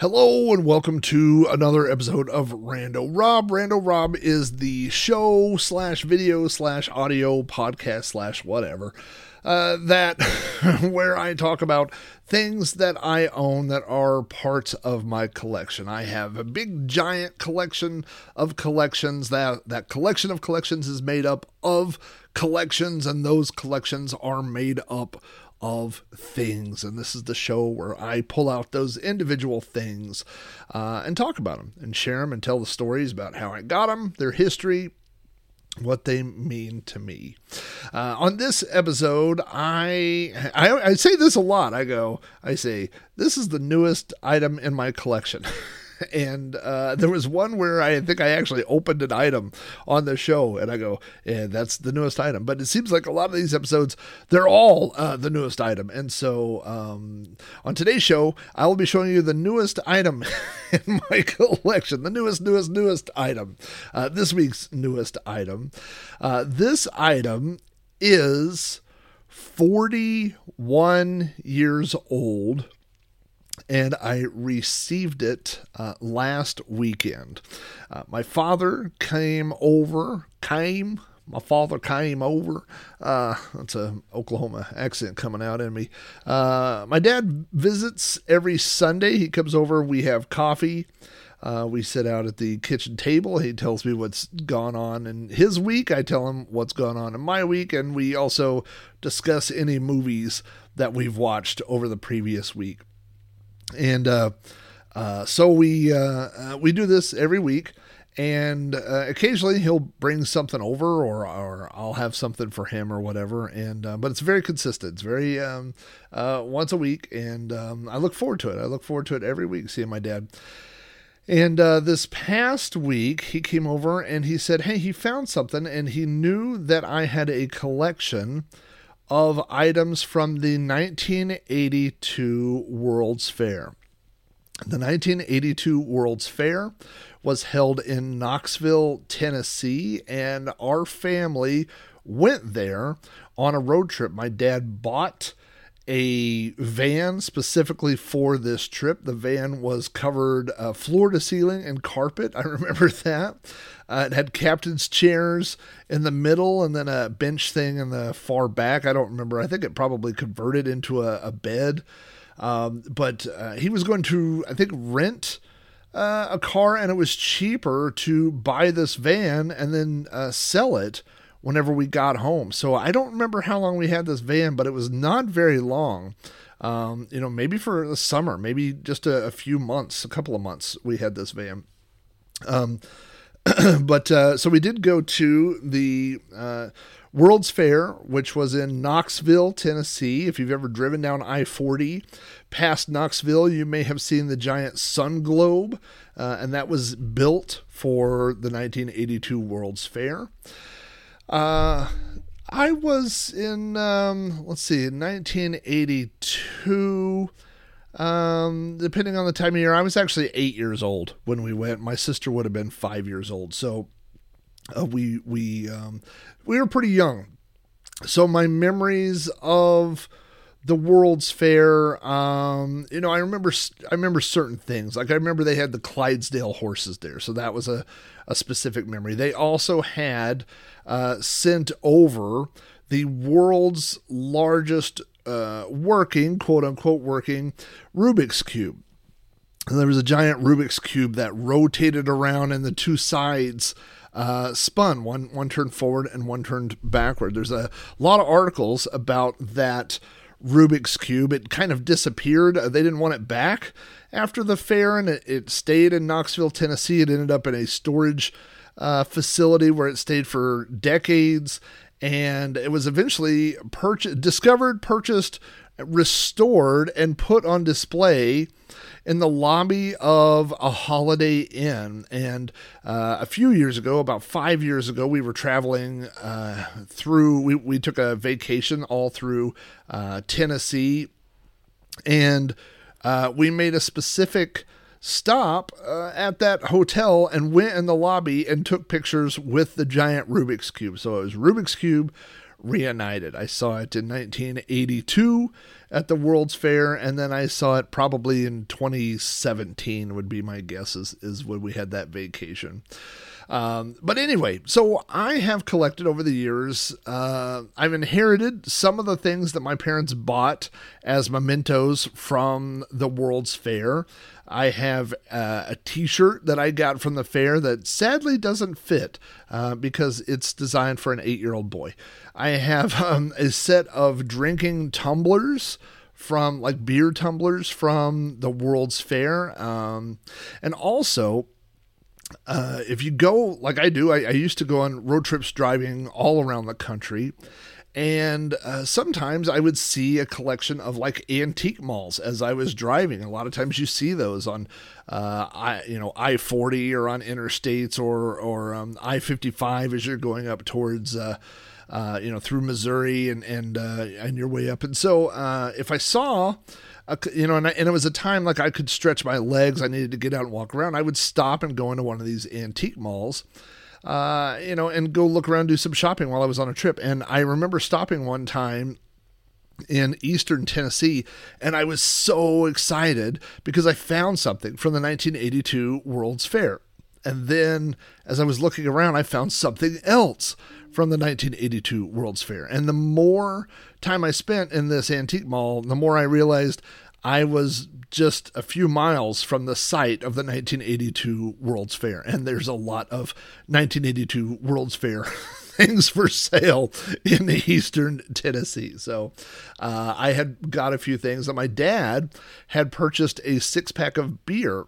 Hello and welcome to another episode of Rando Rob. Rando Rob is the show slash video slash audio podcast slash whatever uh, that where I talk about things that I own that are parts of my collection. I have a big giant collection of collections. That that collection of collections is made up of collections, and those collections are made up of things. And this is the show where I pull out those individual things uh, and talk about them and share them and tell the stories about how I got them, their history, what they mean to me. Uh, on this episode, I, I I say this a lot. I go, I say, this is the newest item in my collection. and uh, there was one where I think I actually opened an item on the show, and I go, "Yeah, that's the newest item." But it seems like a lot of these episodes, they're all uh, the newest item. And so um, on today's show, I will be showing you the newest item in my collection, the newest, newest, newest item. Uh, this week's newest item. Uh, this item is 41 years old and I received it uh, last weekend. Uh, my father came over, came. My father came over. Uh, that's a Oklahoma accent coming out in me. Uh, my dad visits every Sunday. He comes over. We have coffee. Uh, we sit out at the kitchen table. He tells me what's gone on in his week. I tell him what's gone on in my week, and we also discuss any movies that we've watched over the previous week and uh, uh, so we uh, uh, we do this every week, and uh, occasionally he'll bring something over, or or I'll have something for him or whatever. And but it's very consistent. It's very um, once a week, and um, I look forward to it. I look forward to it every week, seeing my dad. And uh, this past week, he came over and he said, Hey, he found something, and he knew that I had a collection of items from the 1982 World's Fair. The 1982 World's Fair was held in Knoxville, Tennessee, and our family went there on a road trip. My dad bought a van specifically for this trip. The van was covered uh, floor to ceiling in carpet. I remember that. Uh, it had captain's chairs in the middle and then a bench thing in the far back. I don't remember. I think it probably converted into a, a bed. Um, but uh, he was going to, I think, rent uh, a car, and it was cheaper to buy this van and then uh, sell it whenever we got home. So I don't remember how long we had this van, but it was not very long. Um, you know, maybe for the summer, maybe just a, a, few months, a couple of months, we had this van. Um, but uh, so we did go to the uh, World's Fair, which was in Knoxville, Tennessee. If you've ever driven down I 40 past Knoxville, you may have seen the giant sun globe, uh, and that was built for the 1982 World's Fair. Uh, I was in, um, let's see, 1982. Um, depending on the time of year, I was actually eight years old when we went. My sister would have been five years old, so uh, we we um, we were pretty young. So my memories of the World's Fair, um, you know, I remember I remember certain things. Like I remember they had the Clydesdale horses there, so that was a a specific memory. They also had uh, sent over the world's largest uh, working, quote unquote, working Rubik's Cube. And there was a giant Rubik's Cube that rotated around and the two sides uh, spun. One, one turned forward and one turned backward. There's a lot of articles about that Rubik's Cube. It kind of disappeared. Uh, they didn't want it back after the fair, and it, it stayed in Knoxville, Tennessee. It ended up in a storage uh, facility where it stayed for decades and it was eventually purchased, discovered, purchased, restored, and put on display in the lobby of a Holiday Inn. And uh, a few years ago, about five years ago, we were traveling uh, through, we, we took a vacation all through uh, Tennessee, and uh, we made a specific stop uh, at that hotel and went in the lobby and took pictures with the giant Rubik's Cube. So it was Rubik's Cube reunited. I saw it in 1982 at the World's Fair, and then I saw it probably in 2017 would be my guess is, is when we had that vacation. Um, but anyway, so I have collected over the years. Uh, I've inherited some of the things that my parents bought as mementos from the World's Fair. I have uh, a t shirt that I got from the fair that sadly doesn't fit uh, because it's designed for an eight year old boy. I have um, a set of drinking tumblers from like beer tumblers from the World's Fair. Um, and also, uh, if you go like I do, I, I, used to go on road trips driving all around the country. And uh, sometimes I would see a collection of like antique malls as I was driving. A lot of times you see those on, uh, I you know I forty or on interstates or or um, I fifty five as you're going up towards uh, you know through Missouri and and uh, and your way up. And so uh, if I saw you know, and, I, and it was a time like I could stretch my legs. I needed to get out and walk around. I would stop and go into one of these antique malls, uh, you know, and go look around, do some shopping while I was on a trip. And I remember stopping one time in eastern Tennessee, and I was so excited because I found something from the 1982 World's Fair. And then as I was looking around, I found something else from the 1982 World's Fair. And the more time I spent in this antique mall, the more I realized I was just a few miles from the site of the 1982 World's Fair. And there's a lot of 1982 World's Fair things for sale in eastern Tennessee. So uh, I had got a few things. that my dad had purchased a six pack of beer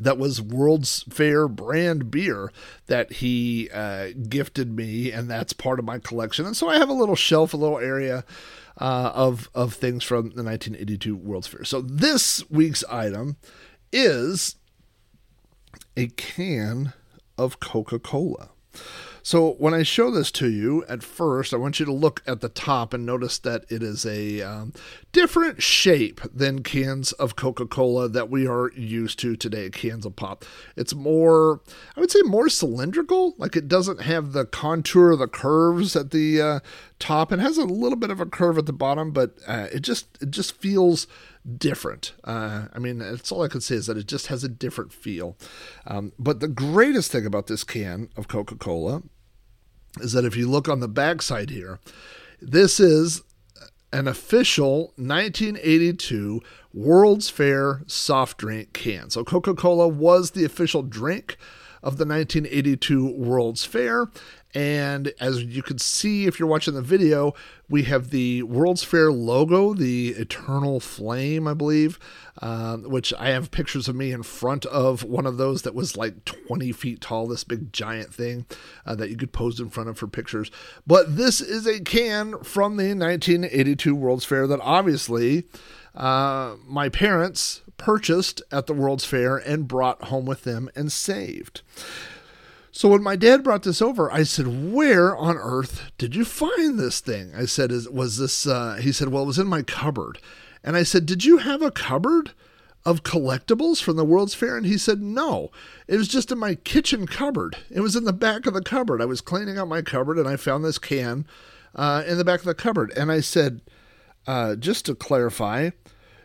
that was World's Fair brand beer that he uh, gifted me, and that's part of my collection. And so I have a little shelf, a little area uh, of of things from the 1982 World's Fair. So this week's item is a can of Coca Cola. So when I show this to you at first, I want you to look at the top and notice that it is a um, different shape than cans of Coca Cola that we are used to today, cans of pop. It's more, I would say, more cylindrical. Like it doesn't have the contour, the curves at the uh, top, and has a little bit of a curve at the bottom, but uh, it just it just feels different. Uh, I mean, that's all I could say is that it just has a different feel. Um, but the greatest thing about this can of Coca Cola is that if you look on the backside here, this is an official 1982 World's Fair soft drink can. So Coca Cola was the official drink of the 1982 World's Fair. And as you can see if you're watching the video, we have the World's Fair logo, the Eternal Flame, I believe, uh, which I have pictures of me in front of one of those that was like 20 feet tall, this big giant thing uh, that you could pose in front of for pictures. But this is a can from the 1982 World's Fair that obviously uh, my parents purchased at the World's Fair and brought home with them and saved. So when my dad brought this over, I said, "Where on earth did you find this thing?" I said, "Is was this?" Uh, he said, "Well, it was in my cupboard." And I said, "Did you have a cupboard of collectibles from the World's Fair?" And he said, "No, it was just in my kitchen cupboard. It was in the back of the cupboard. I was cleaning out my cupboard and I found this can uh, in the back of the cupboard." And I said, uh, "Just to clarify."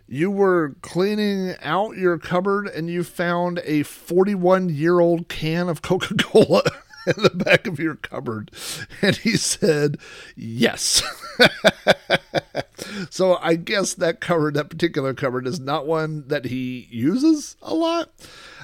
You were cleaning out your cupboard and you found a 41 year old can of Coca Cola in the back of your cupboard. And he said, Yes. so I guess that cupboard, that particular cupboard, is not one that he uses a lot.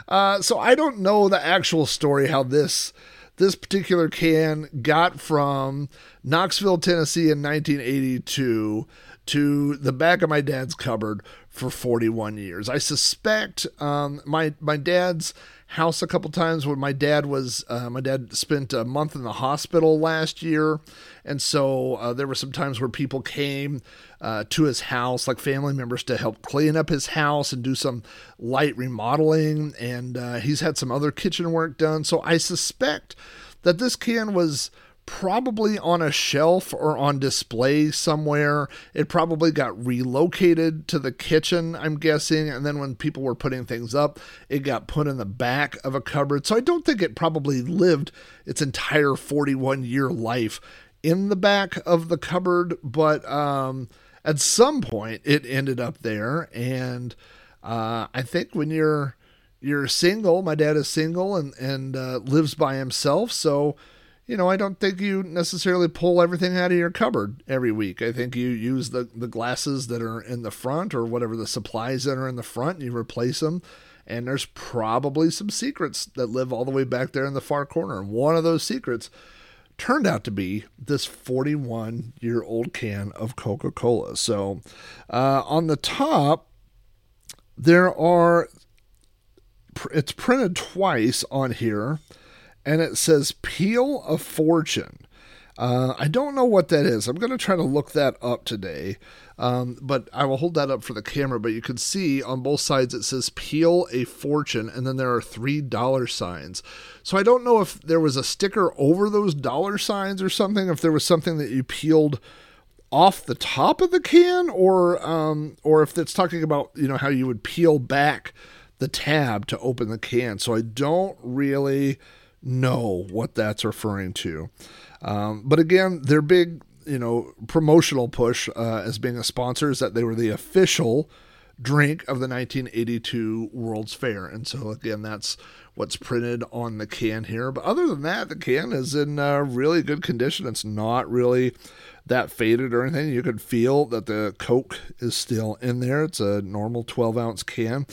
Uh, so I don't know the actual story how this this particular can got from Knoxville, Tennessee in 1982 to the back of my dad's cupboard for 41 years. I suspect um, my my dad's house a couple times when my dad was uh, my dad spent a month in the hospital last year, and so uh, there were some times where people came uh, to his house, like family members, to help clean up his house and do some light remodeling. And uh, he's had some other kitchen work done, so I suspect that this can was probably on a shelf or on display somewhere. It probably got relocated to the kitchen, I'm guessing. And then when people were putting things up, it got put in the back of a cupboard. So I don't think it probably lived its entire 41 year life in the back of the cupboard, but um, at some point it ended up there. And uh, I think when you're you're single, my dad is single and and uh, lives by himself, so you know, I don't think you necessarily pull everything out of your cupboard every week. I think you use the, the glasses that are in the front or whatever the supplies that are in the front, and you replace them. And there's probably some secrets that live all the way back there in the far corner. And one of those secrets turned out to be this 41 year old can of Coca Cola. So uh, on the top, there are, it's printed twice on here and it says Peel of Fortune. Uh, I don't know what that is. I'm going to try to look that up today, um, but I will hold that up for the camera. But you can see on both sides it says Peel a Fortune, and then there are three dollar signs. So I don't know if there was a sticker over those dollar signs or something, if there was something that you peeled off the top of the can, or um, or if it's talking about you know how you would peel back the tab to open the can. So I don't really know what that's referring to. Um, but again, their big, you know, promotional push uh, as being a sponsor is that they were the official drink of the 1982 World's Fair. And so, again, that's what's printed on the can here. But other than that, the can is in uh, really good condition. It's not really that faded or anything. You could feel that the Coke is still in there. It's a normal 12 ounce can.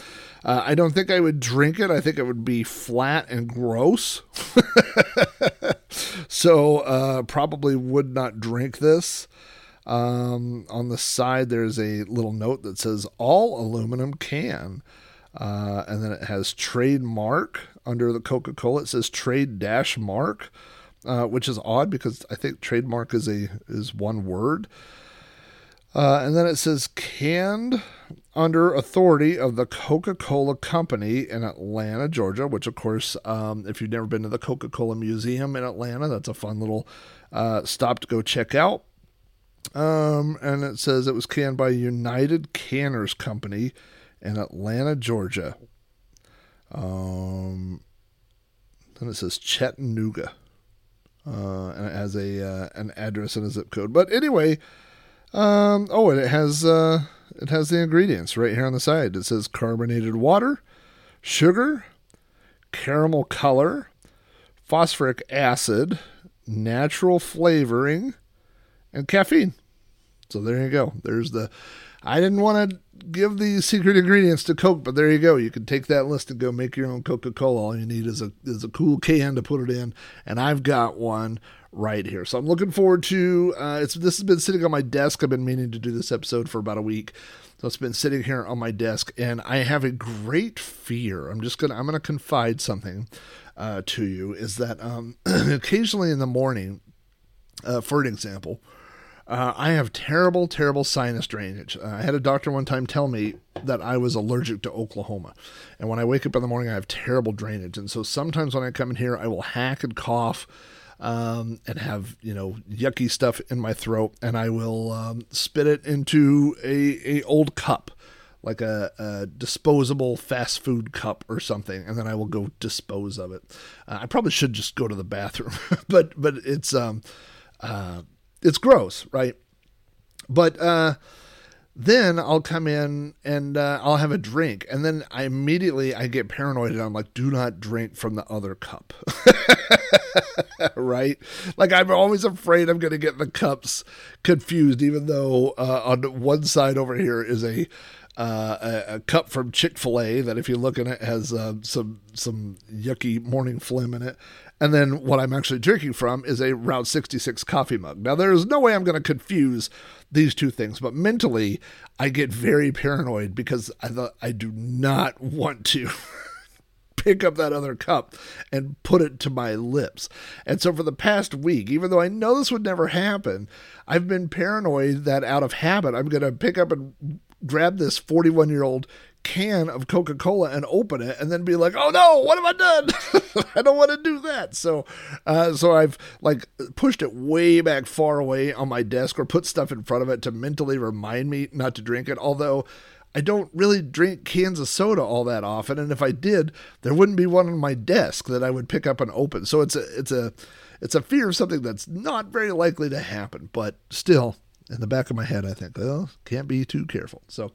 Uh, I don't think I would drink it. I think it would be flat and gross. so uh, probably would not drink this. Um, on the side, there's a little note that says all aluminum can. Uh, and then it has trademark under the Coca Cola. It says trade dash mark uh, which is odd because I think trademark is a is one word. Uh, and then it says canned under authority of the Coca Cola Company in Atlanta, Georgia, which, of course, um, if you've never been to the Coca Cola Museum in Atlanta, that's a fun little uh, stop to go check out. Um, and it says it was canned by United Canners Company in Atlanta, Georgia. Um, then it says Chattanooga uh, and it has a uh, an address and a zip code. But anyway, um, oh, and it has uh, it has the ingredients right here on the side. It says carbonated water, sugar, caramel color, phosphoric acid, natural flavoring, and caffeine. So there you go. There's the. I didn't want to give the secret ingredients to Coke, but there you go. You can take that list and go make your own Coca Cola. All you need is a is a cool can to put it in, and I've got one right here. So I'm looking forward to. Uh, it's this has been sitting on my desk. I've been meaning to do this episode for about a week. So it's been sitting here on my desk, and I have a great fear. I'm just gonna I'm gonna confide something uh, to you. Is that um, occasionally in the morning, uh, for an example uh, I have terrible, terrible sinus drainage. Uh, I had a doctor one time tell me that I was allergic to Oklahoma. And when I wake up in the morning, I have terrible drainage. And so sometimes when I come in here, I will hack and cough um, and have, you know, yucky stuff in my throat. And I will um, spit it into a, a old cup, like a, a, disposable fast food cup or something. And then I will go dispose of it. Uh, I probably should just go to the bathroom, but, but it's, um, uh, it's gross, right? But uh, then I'll come in and uh, I'll have a drink, and then I immediately I get paranoid, and I'm like, "Do not drink from the other cup." right? Like I'm always afraid I'm going to get the cups confused, even though uh, on one side over here is a uh, a, a, cup from Chick Fil A that, if you look in it, has uh, some some yucky morning phlegm in it, and then what I'm actually drinking from is a Route 66 coffee mug. Now, there is no way I'm going to confuse these two things, but mentally, I get very paranoid because I, th- I do not want to. pick up that other cup and put it to my lips. And so for the past week, even though I know this would never happen, I've been paranoid that out of habit, I'm going to pick up and grab this 41 year old can of Coca Cola and open it and then be like, oh no, what have I done? I don't want to do that. So, uh, so I've like pushed it way back far away on my desk or put stuff in front of it to mentally remind me not to drink it. Although I don't really drink cans of soda all that often, and if I did, there wouldn't be one on my desk that I would pick up and open. So it's a it's a it's a fear of something that's not very likely to happen, but still, in the back of my head, I think, well, can't be too careful. So,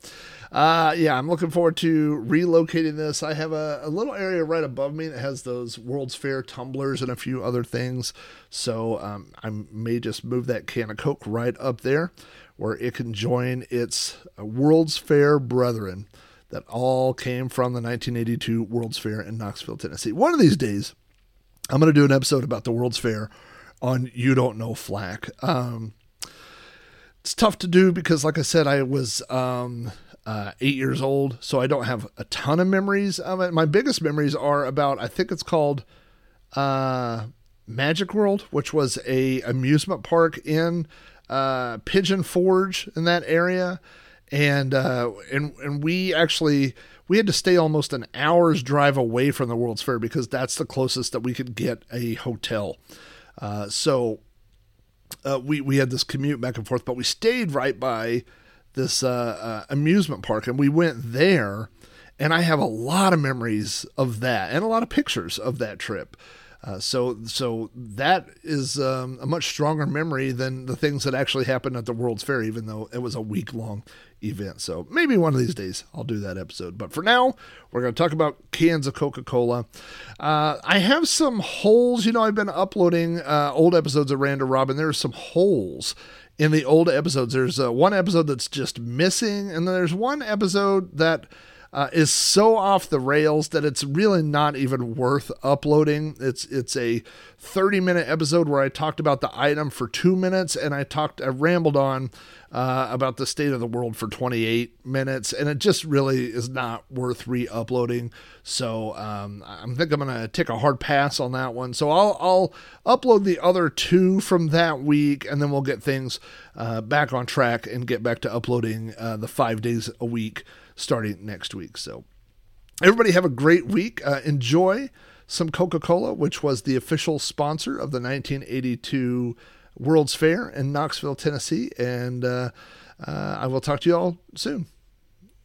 uh, yeah, I'm looking forward to relocating this. I have a, a, little area right above me that has those World's Fair tumblers and a few other things. So, um, I may just move that can of Coke right up there where it can join its World's Fair brethren that all came from the 1982 World's Fair in Knoxville, Tennessee. One of these days, I'm going to do an episode about the World's Fair on You Don't Know Flack. Um, it's tough to do because, like I said, I was um, uh, eight years old, so I don't have a ton of memories of it. My biggest memories are about, I think it's called uh, Magic World, which was a amusement park in uh, Pigeon Forge in that area, and uh, and and we actually we had to stay almost an hour's drive away from the World's Fair because that's the closest that we could get a hotel. Uh, so uh, we we had this commute back and forth, but we stayed right by this uh, uh, amusement park, and we went there. And I have a lot of memories of that, and a lot of pictures of that trip. Uh, so so that is um, a much stronger memory than the things that actually happened at the World's Fair, even though it was a week long event. So maybe one of these days I'll do that episode. But for now, we're going to talk about cans of Coca Cola. Uh, I have some holes. You know, I've been uploading uh, old episodes of Rando Rob. There are some holes in the old episodes. There's uh, one episode that's just missing, and then there's one episode that uh, is so off the rails that it's really not even worth uploading. It's it's a 30 minute episode where I talked about the item for two minutes and I talked I rambled on uh, about the state of the world for 28 minutes and it just really is not worth re-uploading. So um, I think I'm gonna take a hard pass on that one. So I'll I'll upload the other two from that week and then we'll get things uh, back on track and get back to uploading uh, the five days a week starting next week. So, everybody have a great week. Uh, enjoy some Coca Cola, which was the official sponsor of the 1982 World's Fair in Knoxville, Tennessee. And uh, uh, I will talk to you all soon.